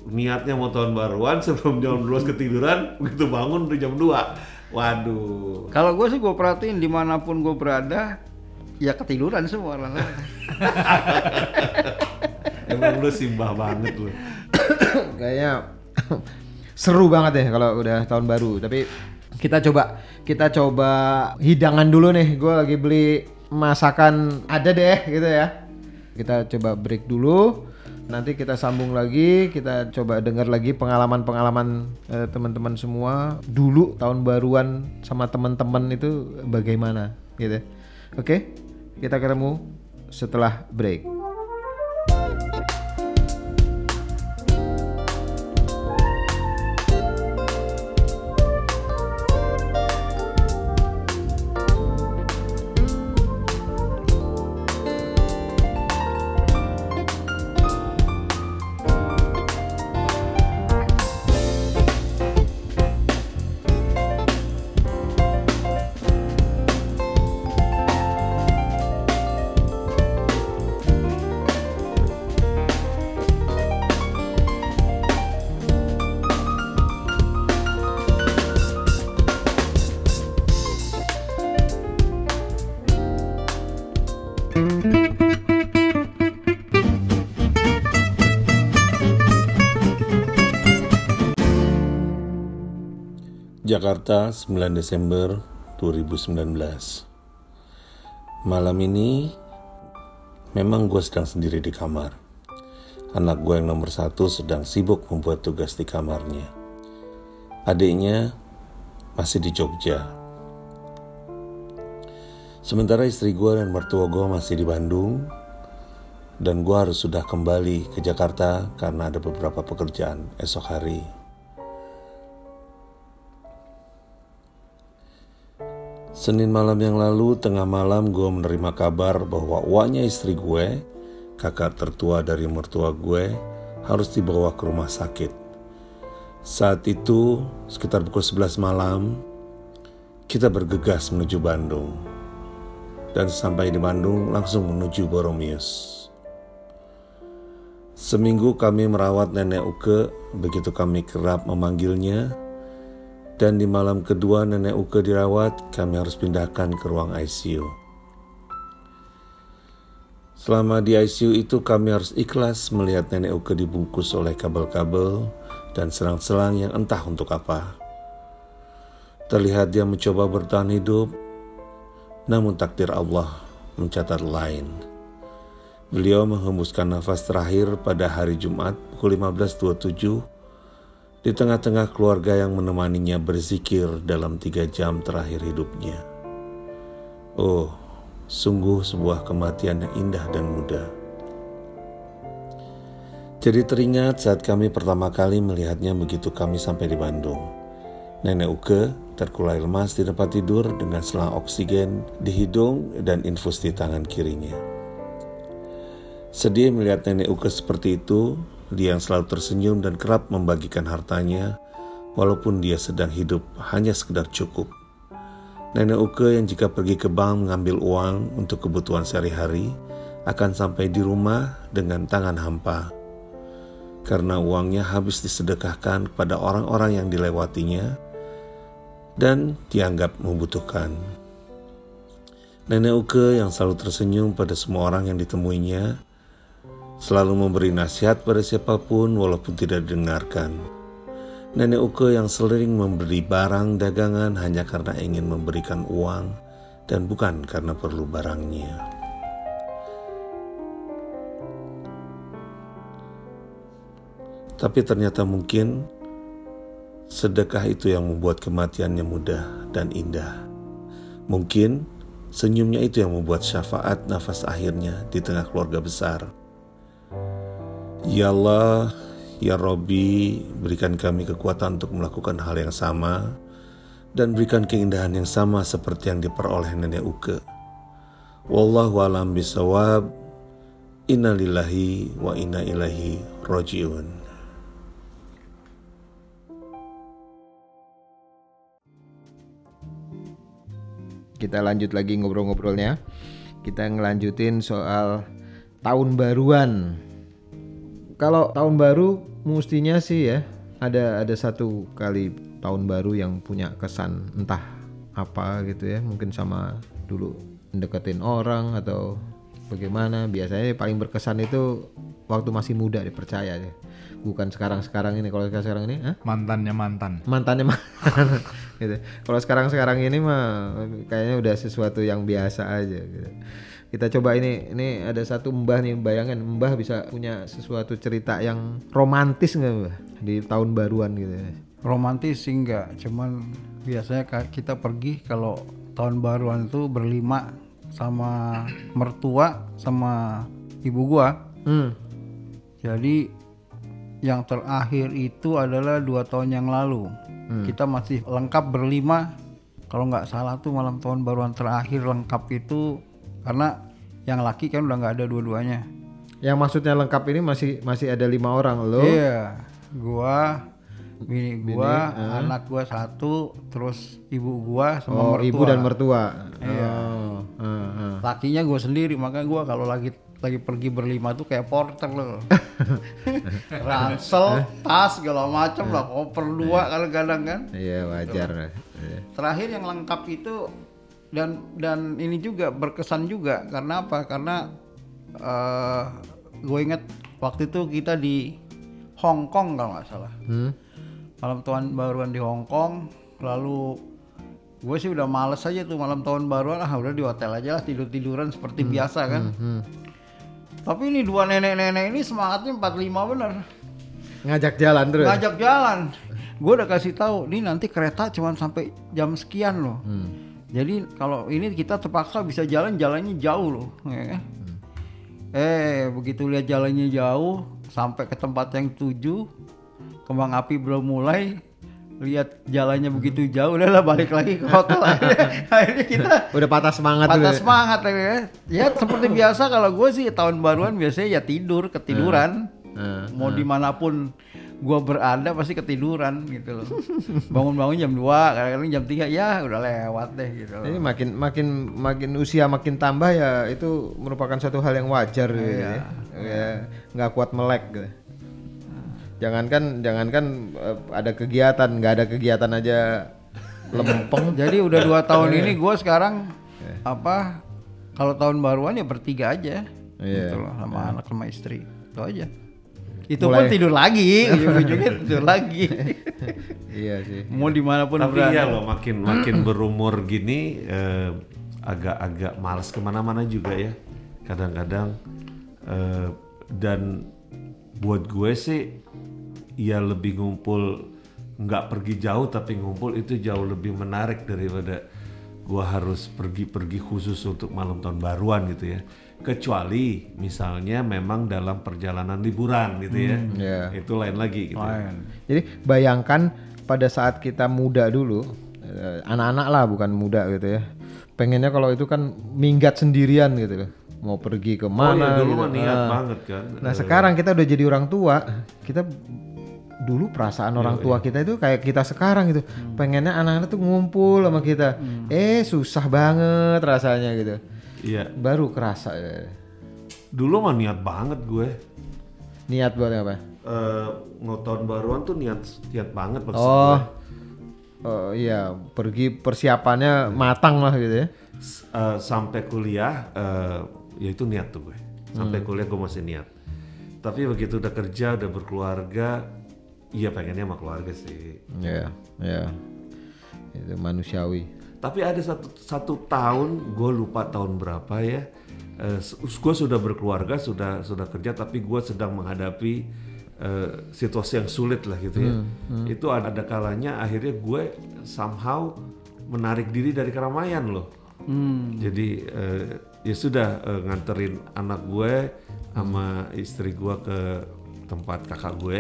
niatnya mau tahun baruan sebelum jam 12 ketiduran, begitu bangun udah jam 2. Waduh. Kalau gue sih gue perhatiin di mana pun gue berada, ya ketiduran semua orang. Emang lu Simba banget lu. Kayaknya seru banget ya kalau udah tahun baru. Tapi kita coba kita coba hidangan dulu nih. Gue lagi beli masakan ada deh gitu ya. Kita coba break dulu. Nanti kita sambung lagi, kita coba dengar lagi pengalaman-pengalaman eh, teman-teman semua dulu tahun baruan sama teman-teman itu bagaimana gitu. Oke, kita ketemu setelah break. Jakarta 9 Desember 2019 Malam ini memang gue sedang sendiri di kamar. Anak gue yang nomor satu sedang sibuk membuat tugas di kamarnya. Adiknya masih di Jogja. Sementara istri gue dan mertua gue masih di Bandung Dan gue harus sudah kembali ke Jakarta karena ada beberapa pekerjaan esok hari Senin malam yang lalu, tengah malam gue menerima kabar bahwa uaknya istri gue, kakak tertua dari mertua gue, harus dibawa ke rumah sakit. Saat itu, sekitar pukul 11 malam, kita bergegas menuju Bandung. Dan sampai di Bandung langsung menuju Boromius. Seminggu kami merawat nenek Uke, begitu kami kerap memanggilnya, dan di malam kedua nenek Uke dirawat, kami harus pindahkan ke ruang ICU. Selama di ICU itu kami harus ikhlas melihat nenek Uke dibungkus oleh kabel-kabel dan selang-selang yang entah untuk apa. Terlihat dia mencoba bertahan hidup, namun takdir Allah mencatat lain. Beliau menghembuskan nafas terakhir pada hari Jumat pukul 15.27 di tengah-tengah keluarga yang menemaninya berzikir dalam tiga jam terakhir hidupnya. Oh, sungguh sebuah kematian yang indah dan mudah. Jadi teringat saat kami pertama kali melihatnya begitu kami sampai di Bandung. Nenek Uke terkulai lemas di tempat tidur dengan selang oksigen di hidung dan infus di tangan kirinya. Sedih melihat nenek Uke seperti itu, dia yang selalu tersenyum dan kerap membagikan hartanya, walaupun dia sedang hidup hanya sekedar cukup. Nenek Uke yang jika pergi ke bank mengambil uang untuk kebutuhan sehari-hari, akan sampai di rumah dengan tangan hampa karena uangnya habis disedekahkan kepada orang-orang yang dilewatinya dan dianggap membutuhkan. Nenek Uke yang selalu tersenyum pada semua orang yang ditemuinya, selalu memberi nasihat pada siapa pun walaupun tidak didengarkan. Nenek Uke yang sering memberi barang dagangan hanya karena ingin memberikan uang dan bukan karena perlu barangnya. Tapi ternyata mungkin sedekah itu yang membuat kematiannya mudah dan indah. Mungkin senyumnya itu yang membuat syafaat nafas akhirnya di tengah keluarga besar. Ya Allah, Ya Robbi, berikan kami kekuatan untuk melakukan hal yang sama dan berikan keindahan yang sama seperti yang diperoleh nenek Uke. Wallahu alam bisawab. Innalillahi wa inna ilahi rojiun. Kita lanjut lagi ngobrol-ngobrolnya. Kita ngelanjutin soal tahun baruan. Kalau tahun baru mestinya sih ya ada ada satu kali tahun baru yang punya kesan entah apa gitu ya mungkin sama dulu deketin orang atau bagaimana biasanya paling berkesan itu waktu masih muda dipercaya ya bukan sekarang sekarang ini kalau sekarang sekarang ini Hah? Mantannya mantan. mantannya mah gitu. Kalau sekarang sekarang ini mah kayaknya udah sesuatu yang biasa aja gitu. Kita coba ini ini ada satu mbah nih bayangin mbah bisa punya sesuatu cerita yang romantis nggak mbah? Di tahun baruan gitu. romantis sih enggak cuman biasanya kita pergi kalau tahun baruan itu berlima sama mertua sama ibu gua. Hmm. jadi yang terakhir itu adalah dua tahun yang lalu. Kita masih lengkap berlima. Kalau nggak salah tuh malam tahun baruan terakhir lengkap itu karena yang laki kan udah nggak ada dua-duanya Yang maksudnya lengkap ini masih masih ada lima orang lo. Iya, gua, bini gua, anak gua satu, terus ibu gua sama Oh, mertua. ibu dan mertua. Iya. Oh, heeh, heeh. Lakinya gua sendiri, makanya gua kalau lagi lagi pergi berlima tuh kayak porter loh. Ransel, tas segala macam lah, koper dua kadang-kadang kan. Iya, wajar. Iya. Terakhir yang lengkap itu dan dan ini juga berkesan juga. Karena apa? Karena eh gue inget waktu itu kita di Hong Kong kalau nggak salah. Hmm? malam tahun baruan di Hong Kong. Lalu gue sih udah males aja tuh malam tahun baruan. Ah udah di hotel aja lah tidur tiduran seperti biasa kan. tapi ini dua nenek-nenek ini semangatnya 45 bener. Ngajak jalan terus. ngajak jalan. Gue udah kasih tahu ini nanti kereta cuma sampai jam sekian loh jadi kalau ini kita terpaksa bisa jalan jalannya jauh loh ya kan? eh begitu lihat jalannya jauh sampai ke tempat yang tuju kembang api belum mulai lihat jalannya begitu jauh udahlah balik lagi ke hotel akhirnya, akhirnya kita Udah patah semangat patah tuh. semangat ya. ya seperti biasa kalau gue sih tahun baruan biasanya ya tidur ketiduran Hmm. mau di mana pun gue berada pasti ketiduran gitu loh bangun-bangun jam 2 kadang-kadang jam 3 ya udah lewat deh gitu loh. Ini makin makin makin usia makin tambah ya itu merupakan suatu hal yang wajar gitu ya. Ya, nggak kuat melek gitu. Jangankan jangankan eh, ada kegiatan, nggak ada kegiatan aja lempeng. jadi udah dua tahun ini gue sekarang apa kalau tahun baruan ya bertiga aja Iya. gitu loh sama anak sama istri itu aja itu pun tidur lagi ujung-ujungnya tidur lagi iya sih. mau di mana pun Tapi berada ya loh makin makin berumur gini eh, agak-agak malas ke mana-mana juga ya kadang-kadang eh, dan buat gue sih ya lebih ngumpul nggak pergi jauh tapi ngumpul itu jauh lebih menarik daripada gua harus pergi-pergi khusus untuk malam tahun baruan gitu ya. Kecuali misalnya memang dalam perjalanan liburan gitu ya. iya. Itu lain lagi gitu. ya. Jadi bayangkan pada saat kita muda dulu, eh, anak-anak lah bukan muda gitu ya. Pengennya kalau itu kan minggat sendirian gitu loh. Mau pergi ke Oh mana iya dulu gitu. niat Ah. banget kan. Nah sekarang kita udah jadi orang tua, kita dulu perasaan orang tua kita itu kayak kita sekarang gitu, pengennya anak-anak tuh ngumpul sama kita, eh susah banget rasanya gitu, Iya. baru kerasa ya. Dulu mah niat banget gue. niat buat apa? Eh mau tahun baruan tuh niat niat banget maksud Oh, gue. oh iya pergi persiapannya matang lah gitu ya. S- eh, sampai kuliah eh, ya itu niat tuh gue. Sampai kuliah gue masih niat. Tapi begitu udah kerja, udah berkeluarga, iya pengennya sama keluarga sih. Iya, iya. Itu manusiawi. Tapi ada satu satu tahun, gue lupa tahun berapa ya. Eh, gue sudah berkeluarga, sudah sudah kerja, tapi gue sedang menghadapi eh, situasi yang sulit lah gitu ya. Itu ada, ada kalanya akhirnya gue somehow menarik diri dari keramaian loh. Jadi eh, ya sudah eh, nganterin anak gue sama istri gue ke tempat kakak gue.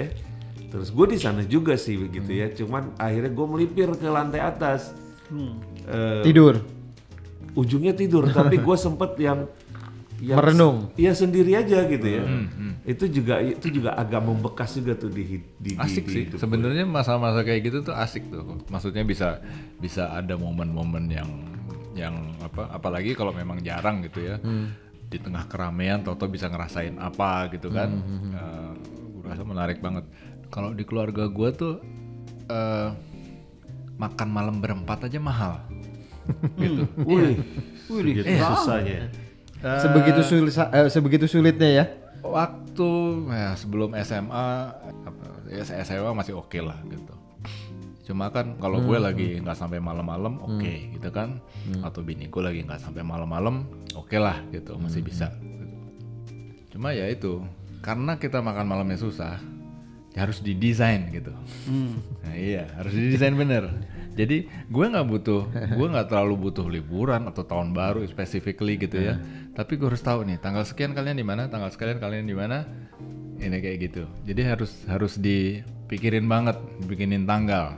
Terus gue di sana juga sih begitu ya. Cuman akhirnya gue melipir ke lantai atas. Eh, Tidur. ujungnya tidur tapi gue sempet yang, yang Merenung. Iya sendiri aja gitu ya. Itu juga itu juga agak membekas juga tuh di di, di- asik di sih. sebenarnya masa-masa kayak gitu tuh asik tuh. Maksudnya bisa bisa ada momen-momen yang yang apa apalagi kalau memang jarang gitu ya. Di tengah keramaian Toto bisa ngerasain apa gitu kan. Eh, gue rasa menarik banget. Kalau di keluarga gue tuh eh, makan malam berempat aja mahal. Gitu. Wih, Wih, segitu susahnya. Sebegitu sulit eh, sebegitu sulitnya ya. waktu ya sebelum SMA apa, ya SMA masih oke lah gitu. Cuma kan kalau gue lagi nggak sampai malam-malam oke gitu kan. Atau bini gue lagi nggak sampai malam-malam oke lah gitu masih bisa gitu. cuma ya itu karena kita makan malamnya susah harus didesain gitu nah iya harus didesain bener jadi gue nggak butuh gue nggak terlalu butuh liburan atau tahun baru specifically gitu ya tapi gue harus tahu nih tanggal sekian kalian di mana tanggal sekian kalian di mana ini kayak gitu jadi harus harus dipikirin banget bikinin tanggal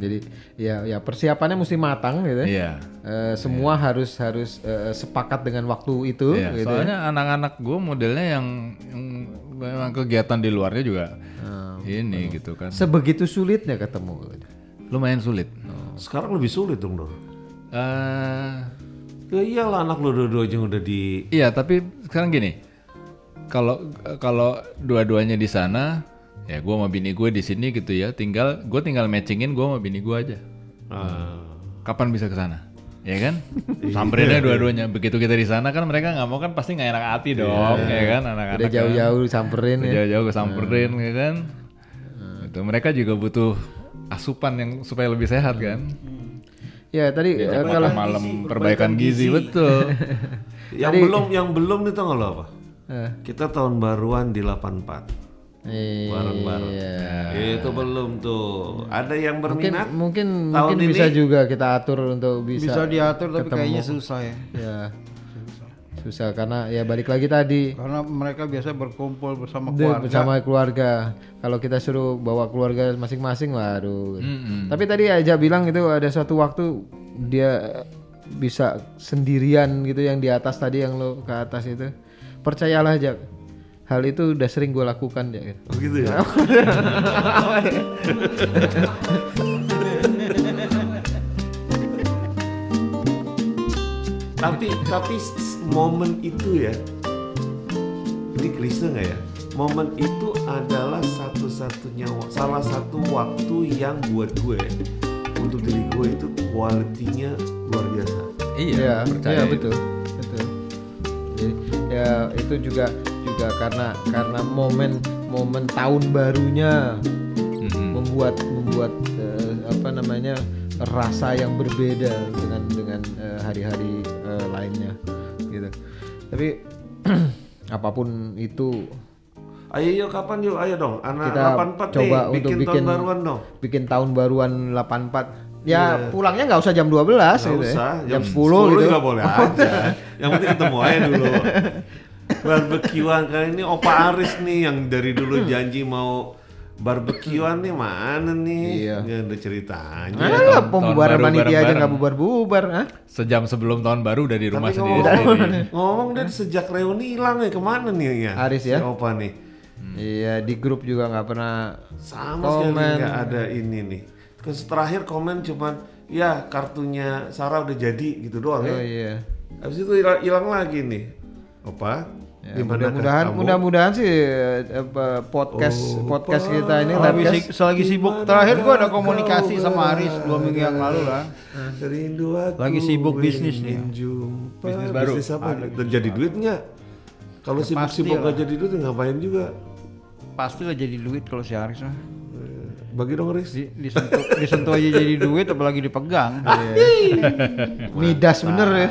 Jadi ya ya persiapannya mesti matang gitu. ya. iya Eh, semua harus harus eh, sepakat dengan waktu itu Iya, gitu. ya. soalnya anak-anak gue modelnya yang, yang memang kegiatan di luarnya juga ini gitu kan Sebegitu sulitnya ketemu. lumayan sulit sekarang lebih sulit dong Dor eh ya iyalah anak lo dua-dua aja udah di Iya, tapi sekarang gini. Kalau kalau dua-duanya di sana, ya gue sama bini gue di sini gitu ya. Tinggal gue tinggal matchingin gue sama bini gue aja. ah, Kapan bisa ke sana? Ya kan? Samperinnya dua-duanya. Begitu kita di sana kan mereka nggak mau kan pasti nggak enak hati dong, ya kan anak-anak. Udah kan. jauh-jauh samperin Udah ya. Jauh-jauh samperin ya kan. Itu mereka juga butuh asupan yang supaya lebih sehat kan. Ya tadi Makan kalau malam perbaikan gizi, betul. yang belum yang belum nih tau nggak lo apa Eh. kita tahun baruan di 84 Iya. bareng-bareng itu belum tuh ada yang Mungkin berminat mungkin tahun mungkin ini bisa juga kita atur untuk bisa, bisa diatur tapi ketemu. kayaknya susah ya. ya susah karena ya balik lagi tadi Karena mereka biasa berkumpul bersama Dia keluarga. bersama keluarga. Kalau kita suruh bawa keluarga masing-masing, waduh. Tapi tadi aja bilang itu ada suatu waktu dia bisa sendirian gitu yang di atas tadi yang lo ke atas itu. Percayalah aja, hal itu udah sering gue lakukan ya. Oh, gitu ya tapi tapi momen itu ya ini klise nggak ya momen itu adalah satu-satunya salah satu waktu yang buat gue untuk diri gue itu kualitinya luar biasa Iya, percaya iya itu. betul, betul. Jadi, ya itu juga juga karena karena momen momen tahun barunya Mm-mm. membuat membuat eh, apa namanya rasa yang berbeda dengan dengan eh, hari-hari eh, lainnya gitu. Tapi apa pun itu ayo yuk kapan yuk ayo dong anak kita 84 coba nih untuk bikin, bikin tahun baruan dong bikin tahun baruan 84 Ya pulangnya nggak usah jam 12 Nggak gitu ya. usah, Jam 10 gitu. juga boleh aja. Yang penting ketemu aja dulu. Barbekyuan kali ini Opa Aris nih yang dari dulu janji mau barbekyuan nih mana nih? Iya. Nggak ada ceritanya. Tahun pembubaran panitia aja nggak bubar-bubar, ah? Sejam sebelum tahun baru udah di rumah Tapi sendiri. ngomong, ngomong dia sejak reuni hilang ya ke mana nih ya? Aris ya? Si Opa nih. Iya, di grup juga nggak pernah Sama sekali Komen. nggak ada ini nih. Terus terakhir komen cuman ya kartunya Sarah udah jadi gitu doang Oh ya. iya. Habis itu hilang lagi nih. Opa, Ya, mudah-mudahan mudah-mudahan sih apa, podcast Oh, podcast Pak. kita ini si- selagi sibuk terakhir gua ada komunikasi sama Aris dua minggu yang lalu lah. Rindu aku Lagi sibuk bisnis nih. jumpa. Bisnis baru. Bisnis apa? Terjadi duit nggak? Kalau sibuk-sibuk pasti nggak lah. jadi duit ngapain juga? Pasti lah jadi duit kalau si Aris mah. Bagi dong Riz. Di- disentuh, disentuh aja jadi duit apalagi dipegang. midas bener ya.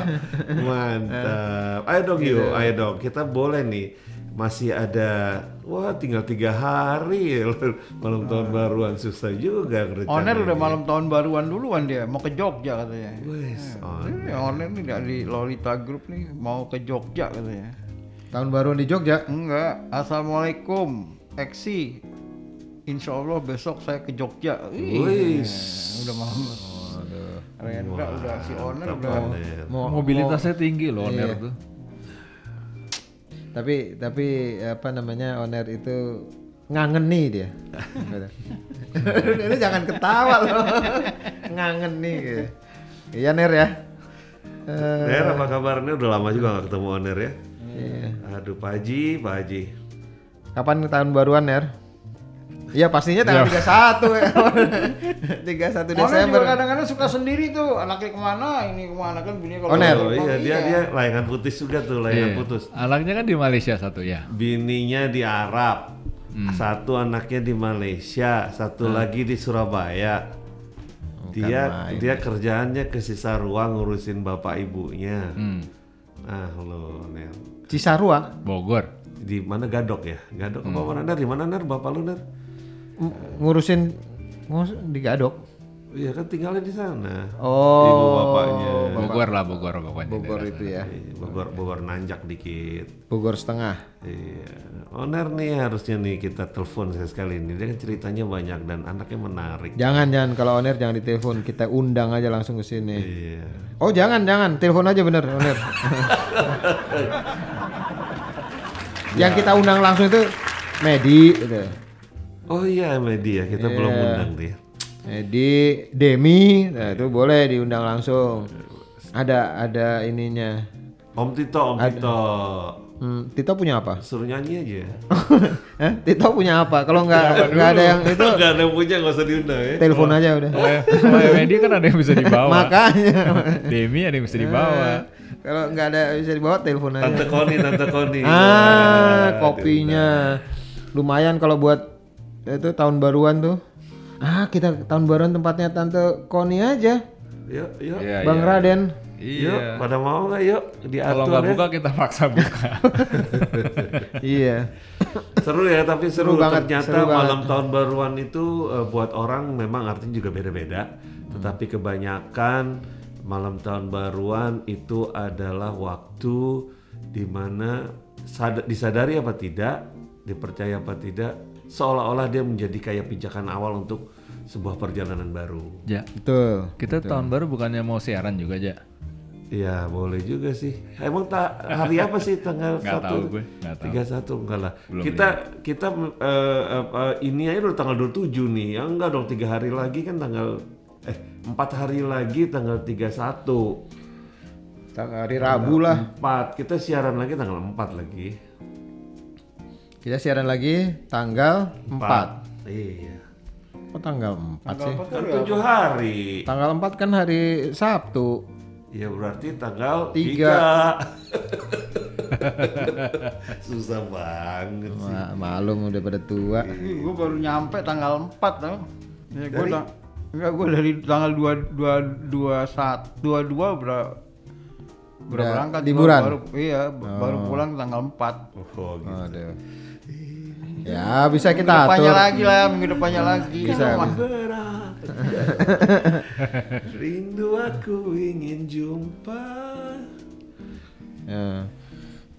Mantap. Ayo dong Gitu. yuk, ayo dong. Kita boleh nih. Masih ada, wah tinggal tiga hari malam tahun baruan susah juga Oner rencananya. udah malam tahun baruan duluan dia mau ke Jogja katanya. Wes. Ini Oner nih dari Lolita Group nih mau ke Jogja katanya. Tahun baru di Jogja. Enggak, Assalamualaikum, Eksi. Insya Allah besok saya ke Jogja. Ih, Wis. udah malam. Rendra udah si Oner udah. Mau, Mobilitasnya tinggi loh Oner Iya. tuh. tapi tapi apa namanya owner itu ngangeni dia. Ini jangan ketawa loh. ngangeni gitu. Iya Ner ya. Eh, Ner, apa kabarnya? Udah lama juga gak ketemu Oner ya? iya. Aduh, Pak Haji, Pak Haji. Kapan tahun baruan Ner? Iya pastinya tanggal 31 ya. 31 Oner Desember. juga kadang-kadang suka sendiri tuh, anaknya ke mana, ini ke mana kan bini kalau Oner. Oh iya, dia dia layangan putus juga tuh, layangan Iya. putus. Anaknya kan di Malaysia satu ya. Bininya di Arab, satu anaknya di Malaysia, satu lagi di Surabaya. dia dia kerjaannya ke sisa ruang ngurusin bapak ibunya. Hmm. Ah lo Ner. Cisarua Bogor. Di mana Gadok ya? Gadok apa mana Ner? Di mana Ner? Bapak lu Ner? Ng- ngurusin ngurus di Gadok. Iya kan tinggalnya di sana. Oh. Ibu bapaknya. Bogor lah Bogor pokoknya. Bogor itu ya. Iya, Bogor Bogor nanjak dikit. Bogor setengah. Iya. Oner nih harusnya nih kita telepon saya sekali ini. Dia kan ceritanya banyak dan anaknya menarik. Jangan jangan kalau owner jangan ditelepon, kita undang aja langsung ke sini. Iya. Oh jangan jangan, telepon aja bener owner. Yang kita undang langsung itu Medi, gitu. Oh iya media kita belum undang dia. Medi, Demi, nah itu boleh diundang langsung. Ada ada ininya. Om Tito, Om Tito. Hmm, Tito punya apa? Suruh nyanyi aja. Hah? Tito punya apa? Kalau nggak nggak ada yang itu, Gak ada yang punya gak usah diundang ya. telepon aja udah. Kalau media kan ada yang bisa dibawa. Makanya. Demi ada yang bisa dibawa. Kalau nggak ada bisa dibawa telepon aja. Tante Koni, Tante Koni. Ah, kopinya. Lumayan kalau buat itu tahun baruan tuh. Ah, kita tahun baruan tempatnya Tante Koni aja. Yuk, yuk. Iya, Bang iya. Raden. Yuk, Iya. pada mau nggak yuk diatur Kalau nggak ya. buka kita paksa buka. iya. Seru ya, tapi seru, Seru banget, ternyata seru banget. malam tahun baruan itu eh, buat orang memang artinya juga beda-beda. Tetapi kebanyakan malam tahun baruan itu adalah waktu di mana sad- disadari apa tidak, dipercaya apa tidak, seolah-olah dia menjadi kayak pijakan awal untuk sebuah perjalanan baru. ja, Betul. kita tahun baru bukannya mau siaran juga ja? Iya boleh juga sih. Emang tak hari apa sih tanggal Nggak satu? tahu gue, nggak tahu. Tiga satu enggak lah. Belum kita kita eh, apa, ini aja udah tanggal 27 nih. Ya enggak dong tiga hari lagi kan tanggal eh empat hari lagi tanggal 31 Tanggal hari Rabu lah. empat kita siaran lagi tanggal 4 lagi. Kita siaran lagi tanggal 4. Iya. Kok tanggal 4 sih? Kan tujuh hari. Tanggal 4 kan hari Sabtu. Ya berarti tanggal Tiga. 3. Susah banget sih. Ma malum udah pada tua. gue baru nyampe tanggal 4 tau. Ya gue udah Enggak, gue dari tanggal 2 2 21 22 berapa berapa Udah berangkat liburan? baru iya baru pulang tanggal 4 Oh, gitu. Aduh. Ya bisa Minggu kita depannya atur. lagi lah, minggu depannya lagi. Bisa. Berat. Rindu aku ingin jumpa. Ya.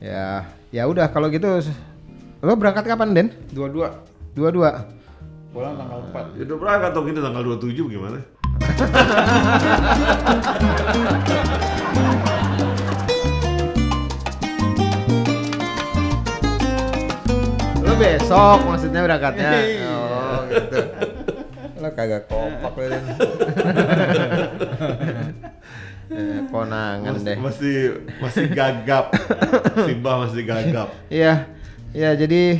Ya, ya udah kalau gitu lo berangkat kapan Den? Dua-dua. Dua-dua. Pulang tanggal 4. Ya udah berangkat dong kita tanggal 27 gimana? besok maksudnya berangkatnya. Oh, gitu. Lo kagak kompak lo. Eh, konangan Mas- deh. Masih masih gagap. Simba masih gagap. Iya. Ya, jadi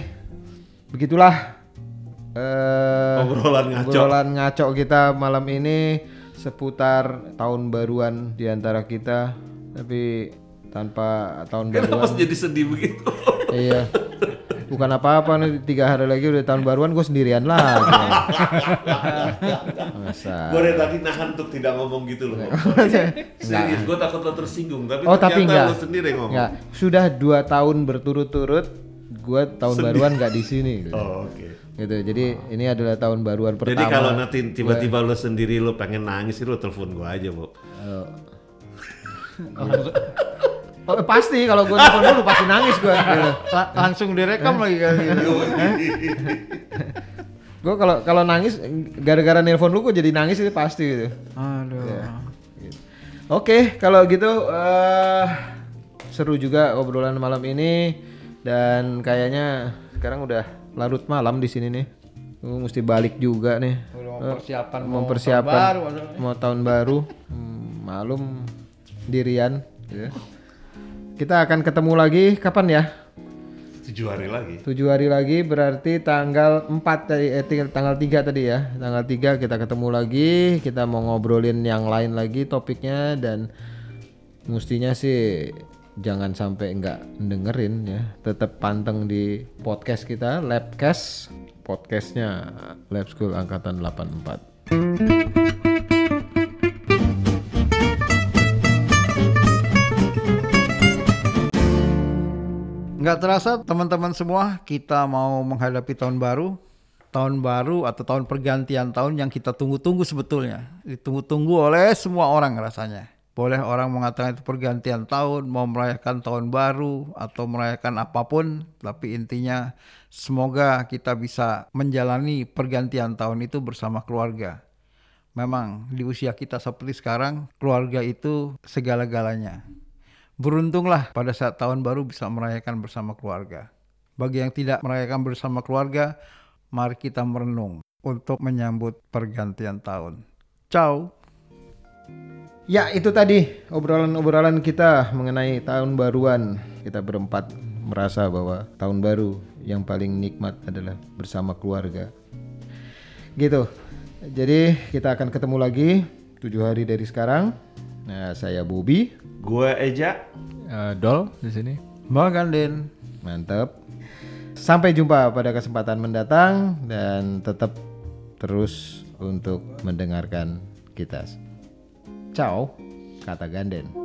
begitulah eh Obrolan ngaco. obrolan ngaco kita malam ini seputar tahun baruan di antara kita tapi tanpa tahun Kenapa baruan. jadi sedih begitu? iya. Bukan apa-apa nih tiga hari lagi udah tahun baruan gue sendirian. Masa. gue dari tadi nahan untuk tidak ngomong gitu loh. Serius, gue takut lo tersinggung. Tapi Oh tapi ternyata enggak. lo sendiri yang ngomong. Enggak. Sudah dua tahun berturut-turut gue tahun baruan nggak di sini. Gitu. Oh, oke. Gitu. Jadi ini adalah tahun baruan pertama. Jadi kalau nanti tiba-tiba lo sendiri lo pengen nangis, lo telepon gue aja, Bu. Oh, pasti kalau gue telepon dulu pasti nangis gue. La- langsung direkam lagi kali. Gue kalau kalau nangis gara-gara nelpon lu gue jadi nangis itu pasti gitu. Aduh. Oke, kalau gitu eh seru juga obrolan malam ini dan kayaknya sekarang udah larut malam di sini nih. Gue mesti balik juga nih. Udah mempersiapkan mau mempersiapkan tahun baru, mau tahun baru. Hmm, malum dirian. gitu. Kita akan ketemu lagi kapan ya? Tujuh hari lagi. Tujuh hari lagi berarti tanggal 4 tadi eh, ting- tanggal 3 tadi ya. Tanggal 3 kita ketemu lagi, kita mau ngobrolin yang lain lagi topiknya dan mestinya sih jangan sampai nggak dengerin ya. Tetap panteng di podcast kita Labcast, podcastnya Lab School angkatan 84. Nggak terasa teman-teman semua kita mau menghadapi tahun baru. Tahun baru atau tahun pergantian tahun yang kita tunggu-tunggu sebetulnya. Ditunggu-tunggu oleh semua orang rasanya. Boleh orang mengatakan itu pergantian tahun, mau merayakan tahun baru atau merayakan apa pun. Tapi intinya semoga kita bisa menjalani pergantian tahun itu bersama keluarga. Memang di usia kita seperti sekarang, keluarga itu segala-galanya. Beruntunglah pada saat tahun baru bisa merayakan bersama keluarga. Bagi yang tidak merayakan bersama keluarga, mari kita merenung untuk menyambut pergantian tahun. Ciao. Ya itu tadi obrolan-obrolan kita mengenai tahun baruan. Kita berempat merasa bahwa tahun baru yang paling nikmat adalah bersama keluarga. Gitu. Jadi kita akan ketemu lagi tujuh hari dari sekarang. Nah saya Bobby, Gue Eja. Eh, Dol di sini. Magandin. mantap. Sampai jumpa pada kesempatan mendatang dan tetap terus untuk mendengarkan kita. Ciao, kata Ganden.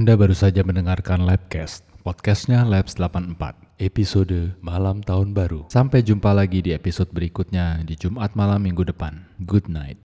Anda baru saja mendengarkan Labcast, podcastnya Labs 84, episode Malam Tahun Baru. Sampai jumpa lagi di episode berikutnya di Jumat malam minggu depan. Good night.